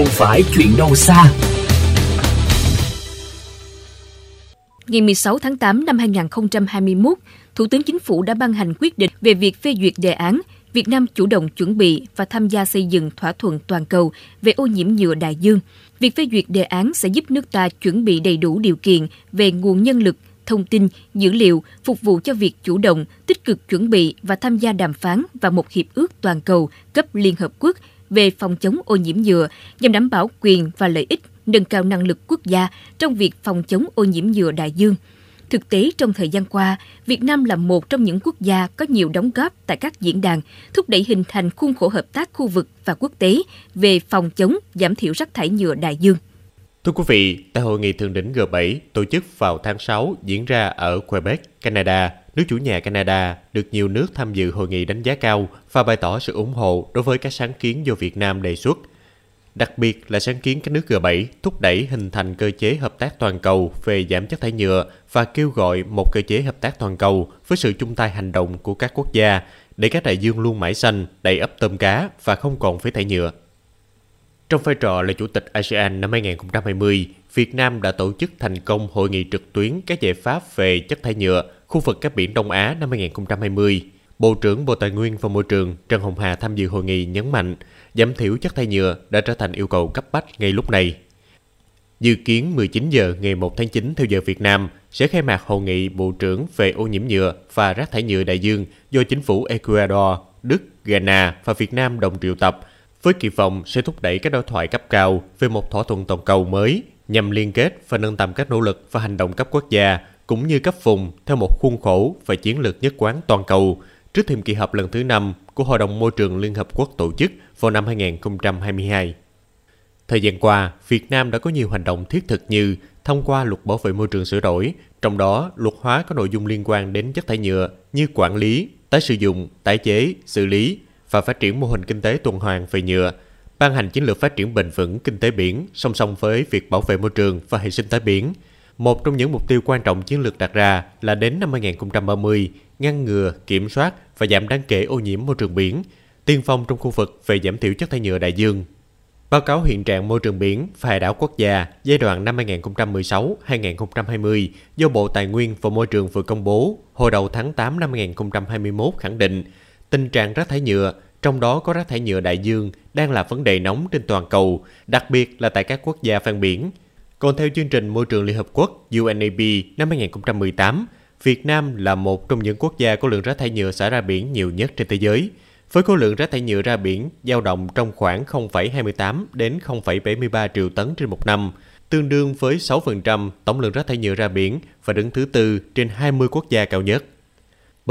không phải chuyện đâu xa. Ngày 16 tháng 8 năm 2021, Thủ tướng Chính phủ đã ban hành quyết định về việc phê duyệt đề án Việt Nam chủ động chuẩn bị và tham gia xây dựng thỏa thuận toàn cầu về ô nhiễm nhựa đại dương. Việc phê duyệt đề án sẽ giúp nước ta chuẩn bị đầy đủ điều kiện về nguồn nhân lực, thông tin, dữ liệu phục vụ cho việc chủ động, tích cực chuẩn bị và tham gia đàm phán và một hiệp ước toàn cầu cấp Liên Hợp Quốc về phòng chống ô nhiễm nhựa nhằm đảm bảo quyền và lợi ích, nâng cao năng lực quốc gia trong việc phòng chống ô nhiễm nhựa đại dương. Thực tế trong thời gian qua, Việt Nam là một trong những quốc gia có nhiều đóng góp tại các diễn đàn, thúc đẩy hình thành khuôn khổ hợp tác khu vực và quốc tế về phòng chống giảm thiểu rác thải nhựa đại dương. Thưa quý vị, tại hội nghị thượng đỉnh G7 tổ chức vào tháng 6 diễn ra ở Quebec, Canada, nước chủ nhà Canada được nhiều nước tham dự hội nghị đánh giá cao và bày tỏ sự ủng hộ đối với các sáng kiến do Việt Nam đề xuất. Đặc biệt là sáng kiến các nước G7 thúc đẩy hình thành cơ chế hợp tác toàn cầu về giảm chất thải nhựa và kêu gọi một cơ chế hợp tác toàn cầu với sự chung tay hành động của các quốc gia để các đại dương luôn mãi xanh, đầy ấp tôm cá và không còn phế thải nhựa. Trong vai trò là Chủ tịch ASEAN năm 2020, Việt Nam đã tổ chức thành công hội nghị trực tuyến các giải pháp về chất thải nhựa khu vực các biển Đông Á năm 2020. Bộ trưởng Bộ Tài nguyên và Môi trường Trần Hồng Hà tham dự hội nghị nhấn mạnh giảm thiểu chất thải nhựa đã trở thành yêu cầu cấp bách ngay lúc này. Dự kiến 19 giờ ngày 1 tháng 9 theo giờ Việt Nam sẽ khai mạc hội nghị Bộ trưởng về ô nhiễm nhựa và rác thải nhựa đại dương do chính phủ Ecuador, Đức, Ghana và Việt Nam đồng triệu tập với kỳ vọng sẽ thúc đẩy các đối thoại cấp cao về một thỏa thuận toàn cầu mới nhằm liên kết và nâng tầm các nỗ lực và hành động cấp quốc gia cũng như cấp vùng theo một khuôn khổ và chiến lược nhất quán toàn cầu trước thềm kỳ họp lần thứ năm của Hội đồng Môi trường Liên Hợp Quốc tổ chức vào năm 2022. Thời gian qua, Việt Nam đã có nhiều hành động thiết thực như thông qua luật bảo vệ môi trường sửa đổi, trong đó luật hóa có nội dung liên quan đến chất thải nhựa như quản lý, tái sử dụng, tái chế, xử lý và phát triển mô hình kinh tế tuần hoàn về nhựa, ban hành chiến lược phát triển bền vững kinh tế biển song song với việc bảo vệ môi trường và hệ sinh thái biển. Một trong những mục tiêu quan trọng chiến lược đặt ra là đến năm 2030, ngăn ngừa, kiểm soát và giảm đáng kể ô nhiễm môi trường biển, tiên phong trong khu vực về giảm thiểu chất thải nhựa đại dương. Báo cáo hiện trạng môi trường biển và hải đảo quốc gia giai đoạn năm 2016-2020 do Bộ Tài nguyên và Môi trường vừa công bố hồi đầu tháng 8 năm 2021 khẳng định tình trạng rác thải nhựa, trong đó có rác thải nhựa đại dương, đang là vấn đề nóng trên toàn cầu, đặc biệt là tại các quốc gia ven biển. Còn theo chương trình Môi trường Liên Hợp Quốc UNEP năm 2018, Việt Nam là một trong những quốc gia có lượng rác thải nhựa xả ra biển nhiều nhất trên thế giới, với khối lượng rác thải nhựa ra biển dao động trong khoảng 0,28 đến 0,73 triệu tấn trên một năm, tương đương với 6% tổng lượng rác thải nhựa ra biển và đứng thứ tư trên 20 quốc gia cao nhất.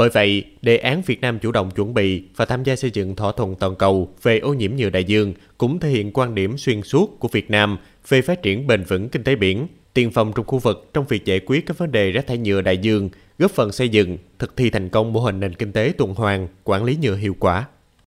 Bởi vậy, đề án Việt Nam chủ động chuẩn bị và tham gia xây dựng thỏa thuận toàn cầu về ô nhiễm nhựa đại dương cũng thể hiện quan điểm xuyên suốt của Việt Nam về phát triển bền vững kinh tế biển, tiền phòng trong khu vực trong việc giải quyết các vấn đề rác thải nhựa đại dương, góp phần xây dựng, thực thi thành công mô hình nền kinh tế tuần hoàn, quản lý nhựa hiệu quả.